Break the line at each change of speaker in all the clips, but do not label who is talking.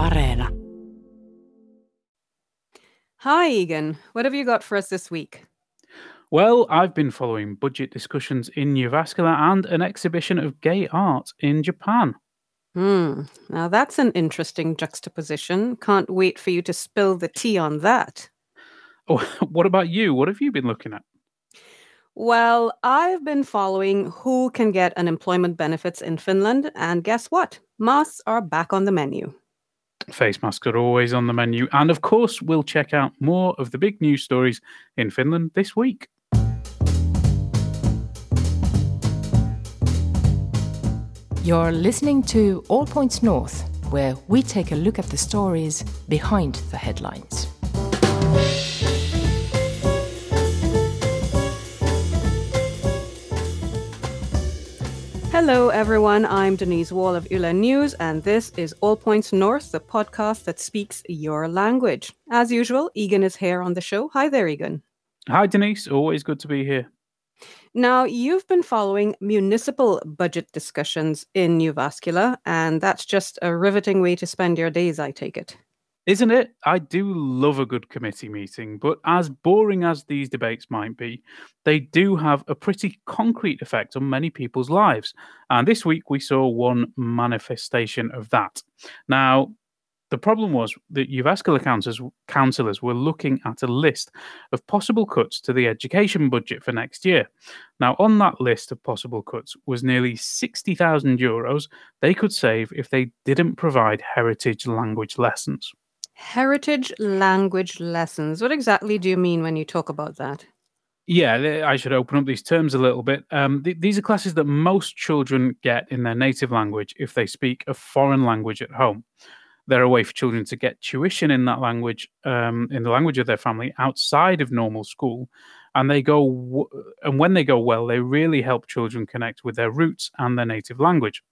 Areena.
Hi, Egan. What have you got for us this week?
Well, I've been following budget discussions in Jyväskylä and an exhibition of gay art in Japan.
Hmm. Now that's an interesting juxtaposition. Can't wait for you to spill the tea on that.
Oh, what about you? What have you been looking at?
Well, I've been following who can get unemployment benefits in Finland, and guess what? Masks are back on the menu.
Face masks are always on the menu. And of course, we'll check out more of the big news stories in Finland this week.
You're listening to All Points North, where we take a look at the stories behind the headlines.
Hello, everyone. I'm Denise Wall of Yle News, and this is All Points North, the podcast that speaks your language. As usual, Egan is here on the show. Hi there, Egan.
Hi, Denise. Always good to be here.
Now, you've been following municipal budget discussions in Jyväskylä, and that's just a riveting way to spend your days, I take it.
Isn't it? I do love a good committee meeting, but as boring as these debates might be, they do have a pretty concrete effect on many people's lives. And this week we saw one manifestation of that. Now, the problem was that Jyväskylä councillors, councillors were looking at a list of possible cuts to the education budget for next year. Now, on that list of possible cuts was nearly 60,000 euros they could save if they didn't provide heritage language lessons.
Heritage language lessons. What exactly do you mean when you talk about that?
Yeah, I should open up these terms a little bit. Um, th- these are classes that most children get in their native language if they speak a foreign language at home they're a way for children to get tuition in that language, um, in the language of their family, outside of normal school. And they go, w- and when they go well, they really help children connect with their roots and their native language.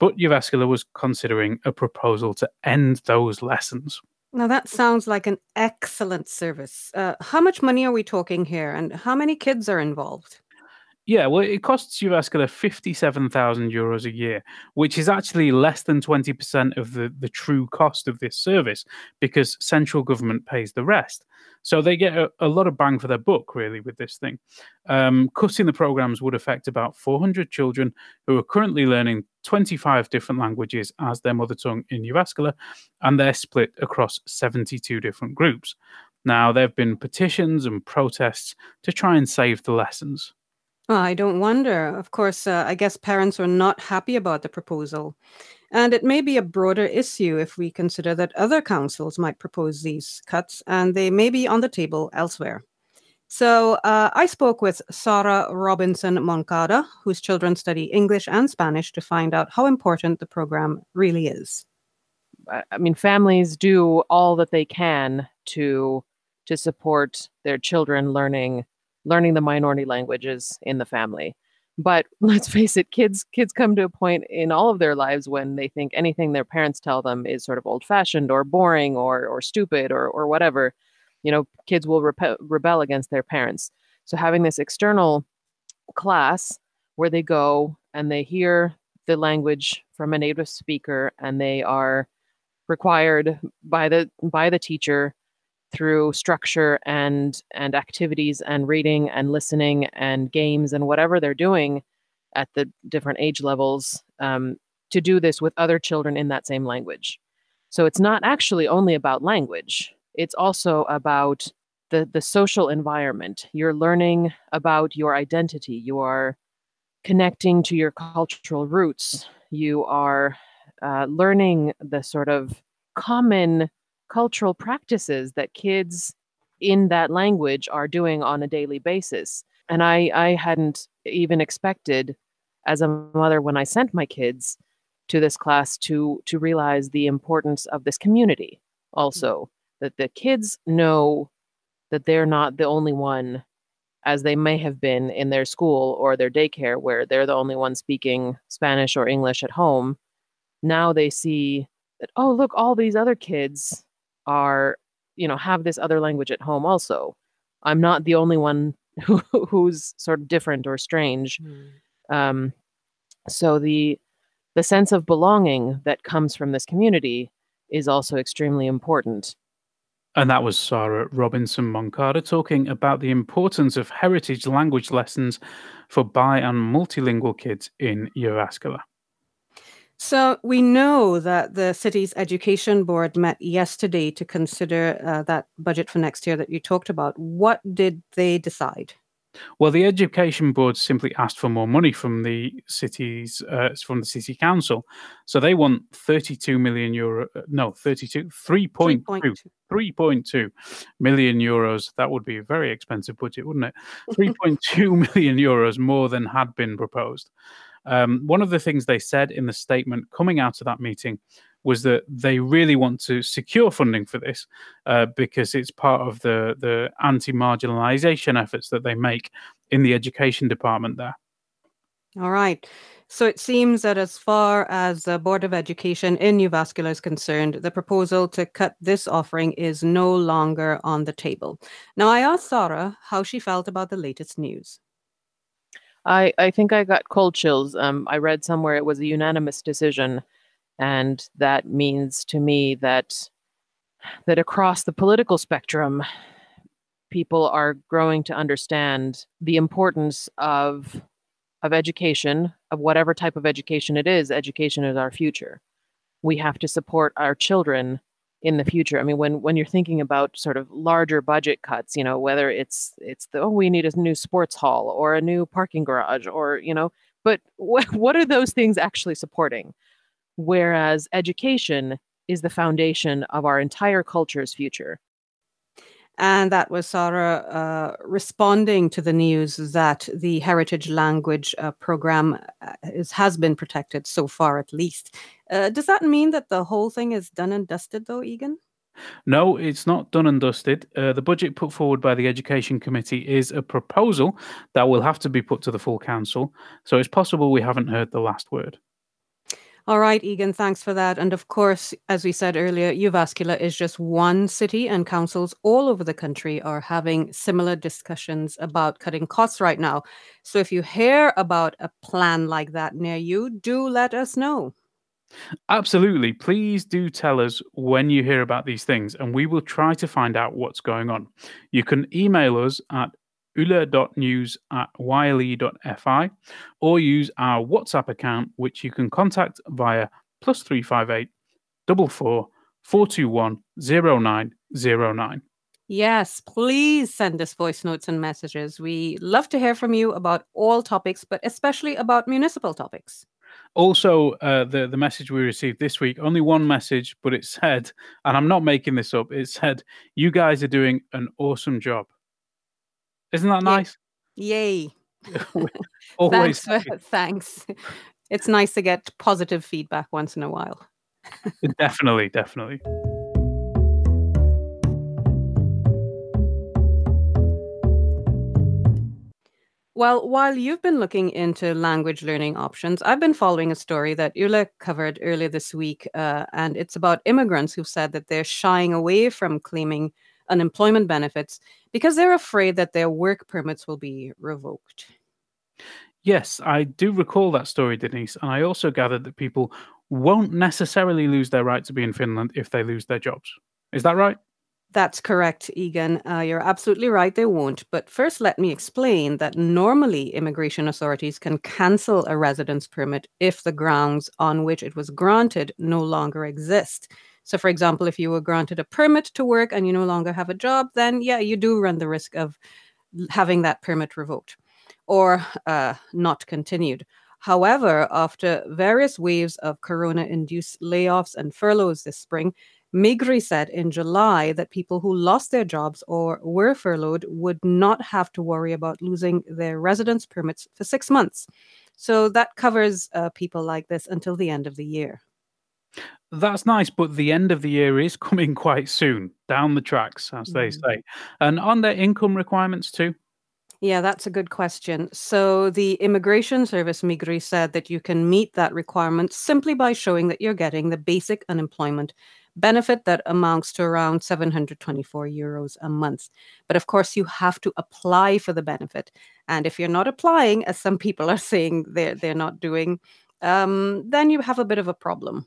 But Jyväskylä was considering a proposal to end those lessons.
Now, that sounds like an excellent service. Uh, how much money are we talking here, and how many kids are involved?
Yeah, well, it costs Jyväskylä 57,000 euros a year, which is actually less than 20% of the, the true cost of this service because central government pays the rest. So they get a, a lot of bang for their buck, really, with this thing. Um, cutting the programs would affect about 400 children who are currently learning 25 different languages as their mother tongue in Jyväskylä, and they're split across 72 different groups. Now, there have been petitions and protests to try and save the lessons.
I don't wonder. Of course, uh, I guess parents are not happy about the proposal. And it may be a broader issue if we consider that other councils might propose these cuts and they may be on the table elsewhere. So uh, I spoke with Sarah Robinson Moncada, whose children study English and Spanish, to find out how important the program really is.
I mean, families do all that they can to to support their children learning learning the minority languages in the family. But let's face it kids kids come to a point in all of their lives when they think anything their parents tell them is sort of old fashioned or boring or or stupid or or whatever. You know kids will rep- rebel against their parents. So having this external class where they go and they hear the language from a native speaker and they are required by the by the teacher through structure and and activities and reading and listening and games and whatever they're doing at the different age levels um, to do this with other children in that same language. So it's not actually only about language it's also about the the social environment. You're learning about your identity. You are connecting to your cultural roots. You are uh, learning the sort of common cultural practices that kids in that language are doing on a daily basis. And I, I hadn't even expected as a mother when I sent my kids to this class to to realize the importance of this community mm-hmm. also that the kids know that they're not the only one as they may have been in their school or their daycare where they're the only one speaking Spanish or English at home now they see that oh look all these other kids are you know have this other language at home also i'm not the only one who, who's sort of different or strange mm. um, so the the sense of belonging that comes from this community is also extremely important.
And that was Sarah Robinson Moncada talking about the importance of heritage language lessons for bi and multilingual kids in Jyväskylä.
So we know that the city's education board met yesterday to consider uh, that budget for next year that you talked about. What did they decide?
Well, the education board simply asked for more money from the city's uh, from the city council, so they want 32 million euro. Uh, no, 32, 3.2, 3.2 million euros. That would be a very expensive budget, wouldn't it? 3.2 million euros more than had been proposed. Um, one of the things they said in the statement coming out of that meeting was that they really want to secure funding for this uh, because it's part of the the anti marginalisation efforts that they make in the education department there.
All right. So it seems that as far as the Board of Education in Jyväskylä is concerned, the proposal to cut this offering is no longer on the table. Now, I asked Sarah how she felt about the latest news.
I, I think I got cold chills. Um, I read somewhere it was a unanimous decision and that means to me that that across the political spectrum people are growing to understand the importance of of education of whatever type of education it is education is our future we have to support our children in the future i mean when when you're thinking about sort of larger budget cuts you know whether it's it's the oh we need a new sports hall or a new parking garage or you know but what what are those things actually supporting whereas education is the foundation of our entire culture's future.
And that was Sarah uh, responding to the news that the heritage language uh, program uh, is, has been protected so far, at least. Uh, does that mean that the whole thing is done and dusted, though, Egan?
No, it's not done and dusted. Uh, the budget put forward by the Education Committee is a proposal that will have to be put to the full council. So it's possible we haven't heard the last word.
All right, Egan, thanks for that. And of course, as we said earlier, Jyväskylä is just one city, and councils all over the country are having similar discussions about cutting costs right now. So if you hear about a plan like that near you, do let us know.
Absolutely. Please do tell us when you hear about these things, and we will try to find out what's going on. You can email us at yle.news at yle.fi or use our WhatsApp account, which you can contact via plus 358 44 421 0909.
Yes, please send us voice notes and messages. We love to hear from you about all topics, but especially about municipal topics.
Also, uh, the the message we received this week, only one message, but it said, and I'm not making this up. It said, "You guys are doing an awesome job." Isn't that nice?
Yay.
Always.
thanks, for, thanks. It's nice to get positive feedback once in a while.
definitely, definitely.
Well, while you've been looking into language learning options, I've been following a story that Yle covered earlier this week, uh, and it's about immigrants who've said that they're shying away from claiming unemployment benefits because they're afraid that their work permits will be revoked.
Yes, I do recall that story, Denise, and I also gathered that people won't necessarily lose their right to be in Finland if they lose their jobs. Is that right?
That's correct, Egan. Uh, you're absolutely right, they won't. But first, let me explain that normally immigration authorities can cancel a residence permit if the grounds on which it was granted no longer exist. So, for example, if you were granted a permit to work and you no longer have a job, then yeah, you do run the risk of having that permit revoked or uh, not continued. However, after various waves of corona induced layoffs and furloughs this spring, Migri said in July that people who lost their jobs or were furloughed would not have to worry about losing their residence permits for six months. So that covers uh, people like this until the end of the year.
That's nice, but the end of the year is coming quite soon, down the tracks, as they mm. say. And on their income requirements too?
Yeah, that's a good question. So the Immigration Service Migri said that you can meet that requirement simply by showing that you're getting the basic unemployment benefit that amounts to around 724 euros a month. But of course, you have to apply for the benefit. And if you're not applying, as some people are saying they're, they're not doing, um, then you have a bit of a problem.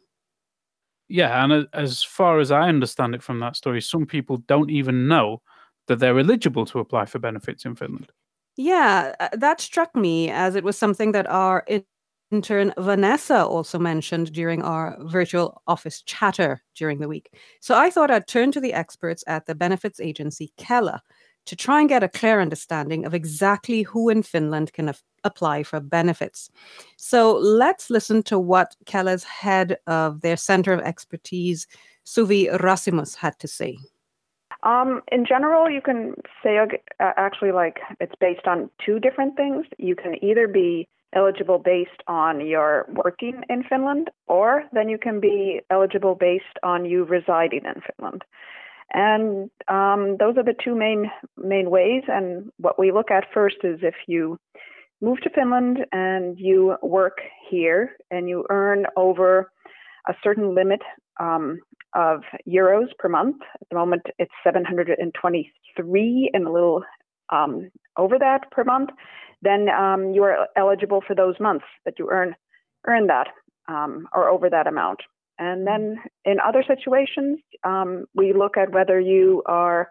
Yeah, and as far as I understand it from that story, some people don't even know that they're eligible to apply for benefits in Finland.
Yeah, uh, that struck me as it was something that our intern Vanessa also mentioned during our virtual office chatter during the week. So I thought I'd turn to the experts at the benefits agency Kela to try and get a clear understanding of exactly who in Finland can af- apply for benefits. So let's listen to what Kela's head of their Center of Expertise, Suvi Rasimus, had to say.
Um, in general, you can say uh, actually like it's based on two different things. You can either be eligible based on your working in Finland, or then you can be eligible based on you residing in Finland. And um, those are the two main main ways. And what we look at first is if you move to Finland and you work here and you earn over a certain limit um, of euros per month. At the moment, it's 723 and a little um, over that per month. Then um, you are eligible for those months that you earn earn that um, or over that amount. And then in other situations, um, we look at whether you are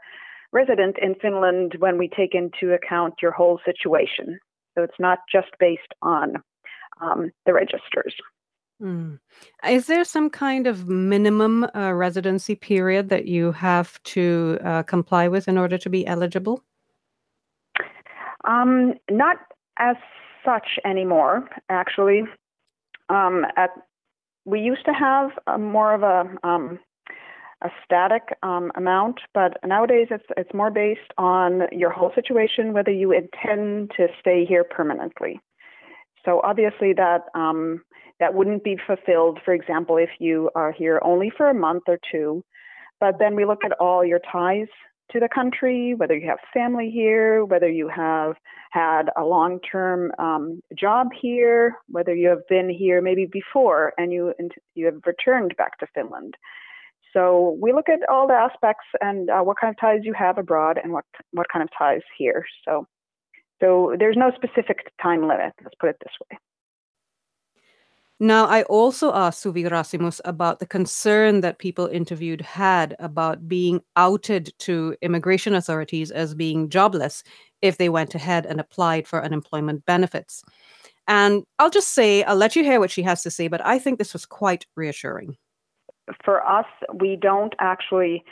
resident in Finland when we take into account your whole situation. So it's not just based on um, the registers.
Mm. Is there some kind of minimum uh, residency period that you have to uh, comply with in order to be eligible?
Um, not as such anymore, actually. Um, at we used to have a, more of a um, a static um, amount, but nowadays it's it's more based on your whole situation, whether you intend to stay here permanently. So obviously that um, that wouldn't be fulfilled, for example, if you are here only for a month or two. But then we look at all your ties to the country, whether you have family here, whether you have had a long term um, job here, whether you have been here maybe before and you, you have returned back to Finland. So we look at all the aspects and uh, what kind of ties you have abroad and what, what kind of ties here. So, so there's no specific time limit, let's put it this way.
Now, I also asked Suvi Rasimus about the concern that people interviewed had about being outed to immigration authorities as being jobless if they went ahead and applied for unemployment benefits. And I'll just say, I'll let you hear what she has to say, but I think this was quite reassuring.
For us, we don't actually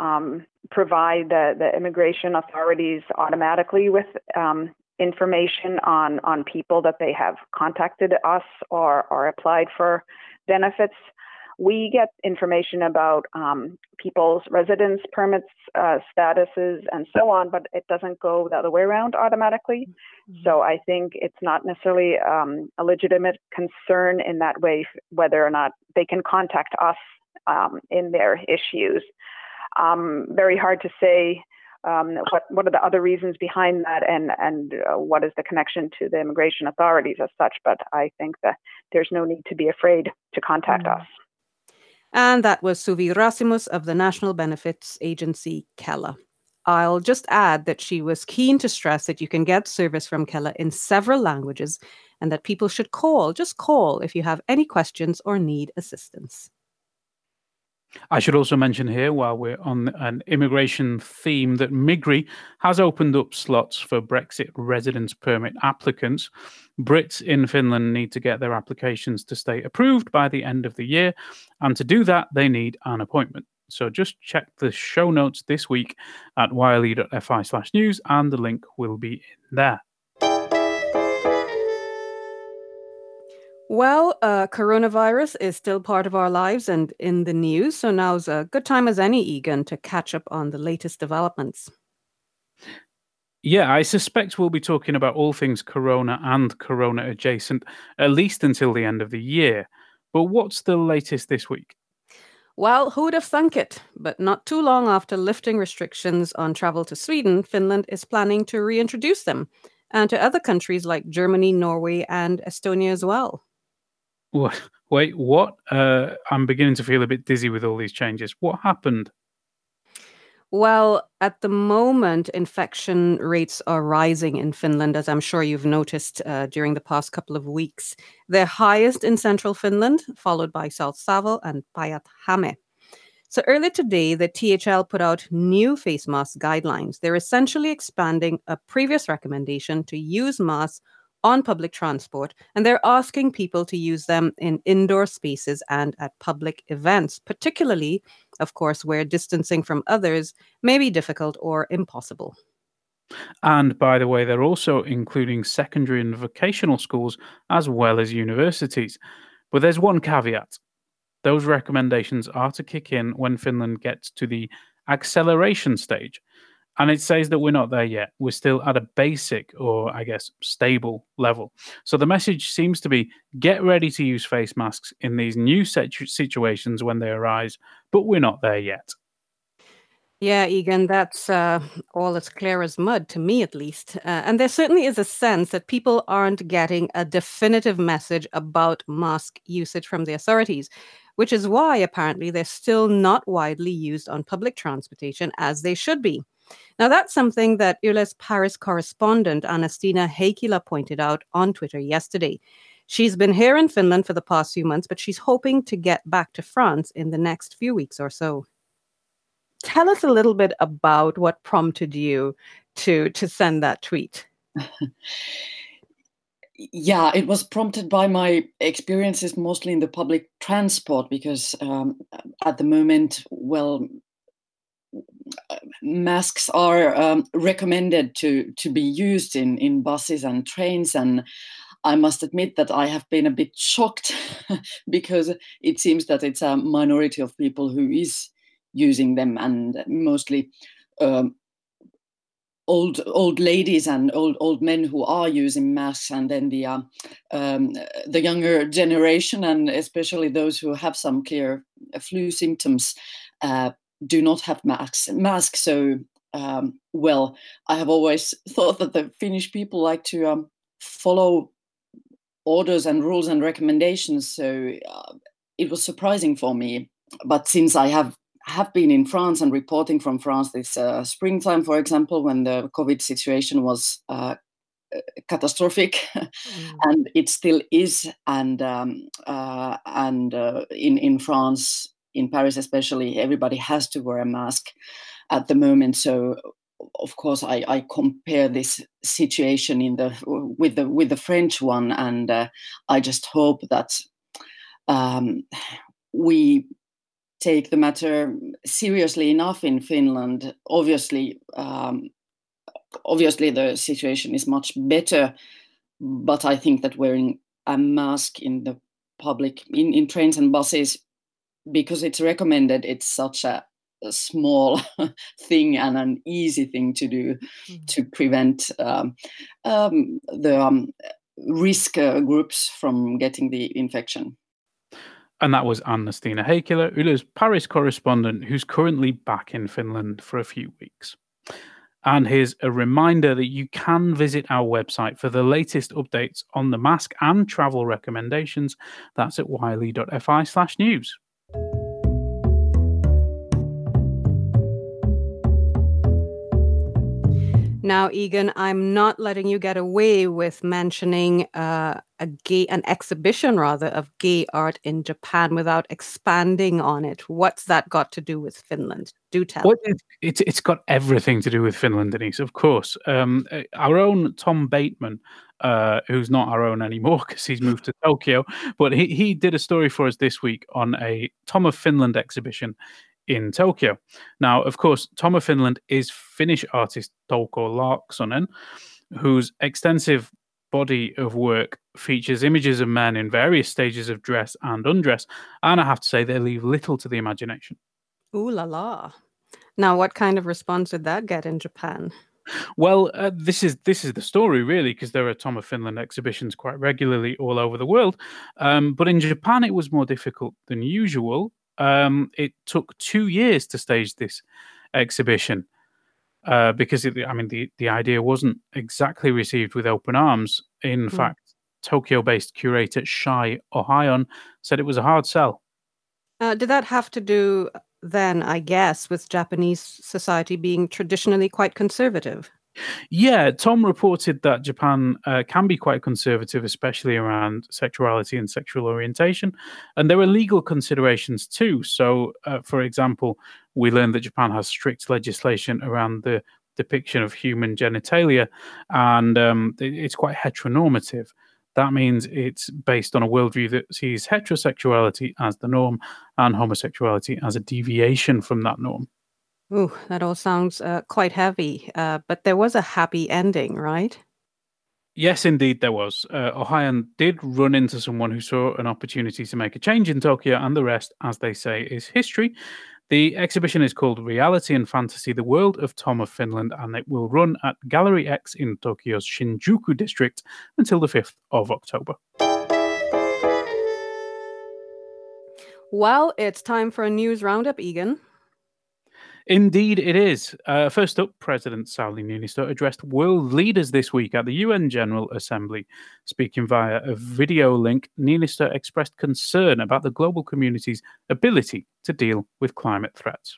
um, provide the, the immigration authorities automatically with um, information on on people that they have contacted us or or applied for benefits. We get information about um, people's residence permits, uh, statuses, and so on, but it doesn't go the other way around automatically. Mm-hmm. So I think it's not necessarily um, a legitimate concern in that way whether or not they can contact us um, in their issues. Um, very hard to say um, what what are the other reasons behind that, and and uh, what is the connection to the immigration authorities as such? But I think that there's no need to be afraid to contact mm. us.
And that was Suvi Rasimus of the National Benefits Agency, Kela. I'll just add that she was keen to stress that you can get service from Kela in several languages and that people should call, just call if you have any questions or need assistance.
I should also mention here, while we're on an immigration theme, that Migri has opened up slots for Brexit residence permit applicants. Brits in Finland need to get their applications to stay approved by the end of the year, and to do that, they need an appointment. So just check the show notes this week at yle.fi slash news, and the link will be in there.
Well, uh, coronavirus is still part of our lives and in the news, so now's a good time as any, Egan, to catch up on the latest developments.
Yeah, I suspect we'll be talking about all things corona and corona adjacent, at least until the end of the year. But what's the latest this week?
Well, who'd have thunk it? But not too long after lifting restrictions on travel to Sweden, Finland is planning to reintroduce them, and to other countries like Germany, Norway, and Estonia as well.
What wait, what? Uh, I'm beginning to feel a bit dizzy with all these changes. What happened?
Well, at the moment, infection rates are rising in Finland, as I'm sure you've noticed uh, during the past couple of weeks. They're highest in central Finland, followed by South Savo and Päijät-Häme. So earlier today, the THL put out new face mask guidelines. They're essentially expanding a previous recommendation to use masks on public transport, and they're asking people to use them in indoor spaces and at public events, particularly, of course, where distancing from others may be difficult or impossible.
And by the way, they're also including secondary and vocational schools as well as universities. But there's one caveat those recommendations are to kick in when Finland gets to the acceleration stage. And it says that we're not there yet. We're still at a basic or, I guess, stable level. So the message seems to be get ready to use face masks in these new situations when they arise, but we're not there yet.
Yeah, Egan, that's uh, all as clear as mud, to me at least. Uh, and there certainly is a sense that people aren't getting a definitive message about mask usage from the authorities which is why apparently they're still not widely used on public transportation as they should be. Now, that's something that Yle's Paris correspondent Anna-Stina Heikkilä, pointed out on Twitter yesterday. She's been here in Finland for the past few months, but she's hoping to get back to France in the next few weeks or so. Tell us a little bit about what prompted you to to send that tweet.
yeah, it was prompted by my experiences mostly in the public transport because um, at the moment, well, masks are um, recommended to to be used in in buses and trains and I must admit that I have been a bit shocked because it seems that it's a minority of people who is using them and mostly um, old old ladies and old old men who are using masks, and then the uh, um, the younger generation, and especially those who have some clear flu symptoms, uh, do not have masks. Masks. So, um, well, I have always thought that the Finnish people like to um, follow orders and rules and recommendations. So uh, it was surprising for me. But since I have have been in France and reporting from France this uh, springtime, for example, when the COVID situation was uh, catastrophic, mm. and it still is. And um, uh, and uh, in in France, in Paris especially, everybody has to wear a mask at the moment. So of course, I, I compare this situation in the with the with the French one, and uh, I just hope that um, we take the matter seriously enough in Finland. Obviously, um, obviously the situation is much better, but I think that wearing a mask in the public in, in trains and buses because it's recommended it's such a, a small thing and an easy thing to do mm. to prevent um, um, the um, risk uh, groups from getting the infection
and that was Anna-Stina Heikkilä, Yle's Paris correspondent, who's currently back in Finland for a few weeks. And here's a reminder that you can visit our website for the latest updates on the mask and travel recommendations. That's at yle.fi slash news.
Now, Egan, I'm not letting you get away with mentioning uh, a gay, an exhibition rather of gay art in Japan without expanding on it. What's that got to do with Finland? Do tell.
Well, it, it's it's got everything to do with Finland, Denise. Of course, um, uh, our own Tom Bateman, uh, who's not our own anymore because he's moved to Tokyo, but he he did a story for us this week on a Tom of Finland exhibition in Tokyo. Now, of course, Tom of Finland is Finnish artist Touko Laaksonen, whose extensive body of work features images of men in various stages of dress and undress, and I have to say they leave little to the imagination.
Ooh la la! Now, what kind of response did that get in Japan?
Well, uh, this is this is the story really, because there are Tom of Finland exhibitions quite regularly all over the world. Um, but in Japan, it was more difficult than usual um, it took two years to stage this exhibition uh, because it, I mean the the idea wasn't exactly received with open arms. In mm. fact, Tokyo-based curator Shai Ohayon said it was a hard sell.
Uh, did that have to do then, I guess, with Japanese society being traditionally quite conservative.
Yeah, Tom reported that Japan uh, can be quite conservative, especially around sexuality and sexual orientation. And there are legal considerations too. So, uh, for example, we learned that Japan has strict legislation around the depiction of human genitalia, and um, it's quite heteronormative. That means it's based on a worldview that sees heterosexuality as the norm and homosexuality as a deviation from that norm.
Ooh, that all sounds uh, quite heavy, uh, but there was a happy ending, right?
Yes, indeed, there was. Uh, did run into someone who saw an opportunity to make a change in Tokyo, and the rest, as they say, is history. The exhibition is called Reality and Fantasy The World of Tom of Finland, and it will run at Gallery X in Tokyo's Shinjuku district until the 5th of October.
Well, it's time for a news roundup, Egan.
Indeed, it is. Uh, first up, President Sauli Niinistö addressed world leaders this week at the UN General Assembly. Speaking via a video link, Niinistö expressed concern about the global community's ability to deal with climate threats.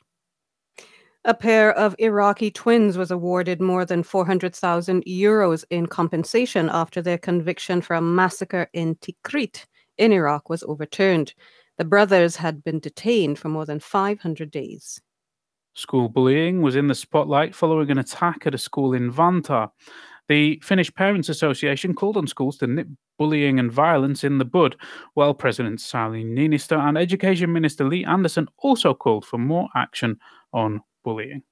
A pair of Iraqi twins was awarded more than 400,000 euros in compensation after their conviction for a massacre in Tikrit in Iraq was overturned. The brothers had been detained for more than 500 days.
School bullying was in the spotlight following an attack at a school in Vantaa. The Finnish Parents Association called on schools to nip bullying and violence in the bud, while President Sauli Niinistö and Education Minister Li Andersson also called for more action on bullying.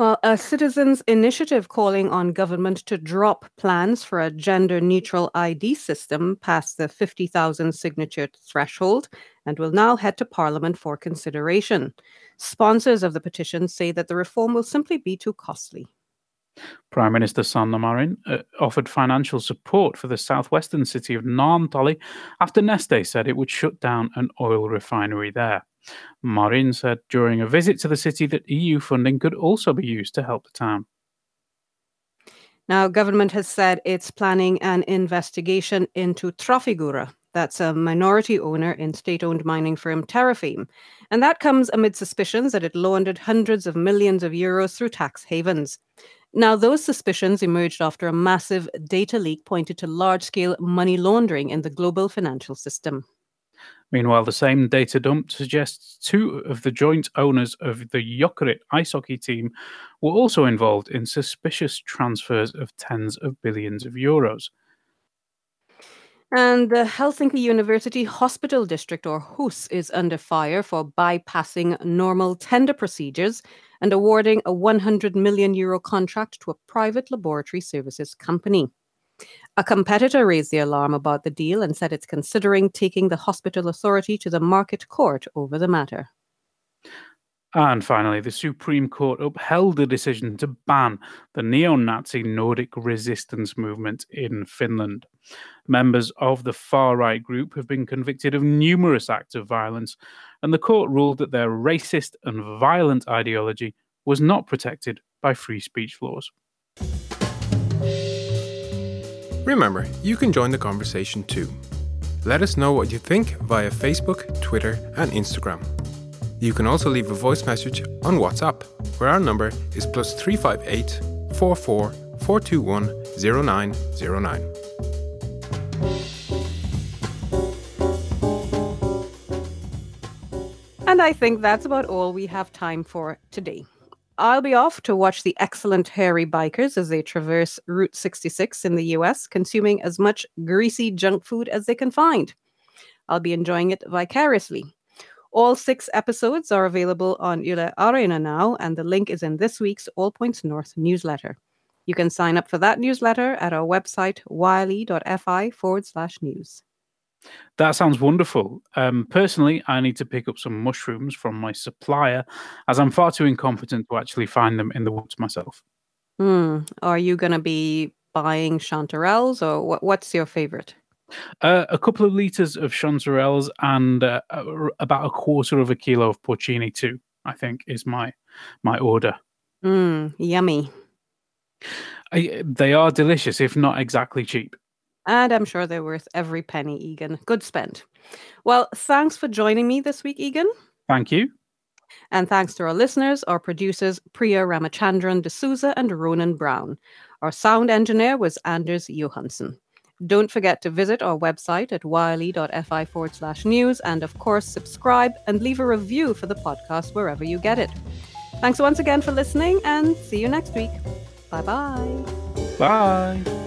Well, a citizens' initiative calling on government to drop plans for a gender neutral ID system passed the 50,000 signature threshold and will now head to Parliament for consideration. Sponsors of the petition say that the reform will simply be too costly.
Prime Minister Sanna Marin uh, offered financial support for the southwestern city of Naantali after Neste said it would shut down an oil refinery there. Marin said during a visit to the city that EU funding could also be used to help the town.
Now, government has said it's planning an investigation into Trafigura. That's a minority owner in state owned mining firm Terrafame. And that comes amid suspicions that it laundered hundreds of millions of euros through tax havens. Now, those suspicions emerged after a massive data leak pointed to large scale money laundering in the global financial system.
Meanwhile, the same data dump suggests two of the joint owners of the Jokerit ice hockey team were also involved in suspicious transfers of tens of billions of euros.
And the Helsinki University Hospital District, or HUS, is under fire for bypassing normal tender procedures and awarding a 100 million euro contract to a private laboratory services company. A competitor raised the alarm about the deal and said it's considering taking the hospital authority to the market court over the matter.
And finally, the Supreme Court upheld the decision to ban the neo Nazi Nordic resistance movement in Finland. Members of the far right group have been convicted of numerous acts of violence, and the court ruled that their racist and violent ideology was not protected by free speech laws.
Remember, you can join the conversation too. Let us know what you think via Facebook, Twitter, and Instagram. You can also leave a voice message on WhatsApp, where our number is plus 358 44 421 0909.
And I think that's about all we have time for today. I'll be off to watch the excellent hairy bikers as they traverse Route 66 in the US, consuming as much greasy junk food as they can find. I'll be enjoying it vicariously. All six episodes are available on Yle Areena now, and the link is in this week's All Points North newsletter. You can sign up for that newsletter at our website, yle.fi forward slash news.
That sounds wonderful. Um, personally, I need to pick up some mushrooms from my supplier as I'm far too incompetent to actually find them in the woods myself.
Hmm. Are you going to be buying chanterelles or what, what's your favorite?
Uh, a couple of liters of chanterelles and uh, about a quarter of a kilo of porcini too. I think is my my order.
Hmm. yummy.
I, they are delicious, if not exactly cheap.
And I'm sure they're worth every penny, Egan. Good spend. Well, thanks for joining me this week, Egan.
Thank you.
And thanks to our listeners, our producers, Priya Ramachandran D'Souza and Ronan Brown. Our sound engineer was Anders Johansson. Don't forget to visit our website at yle.fi forward slash news and, of course, subscribe and leave a review for the podcast wherever you get it. Thanks once again for listening and see you next week. Bye bye.
Bye.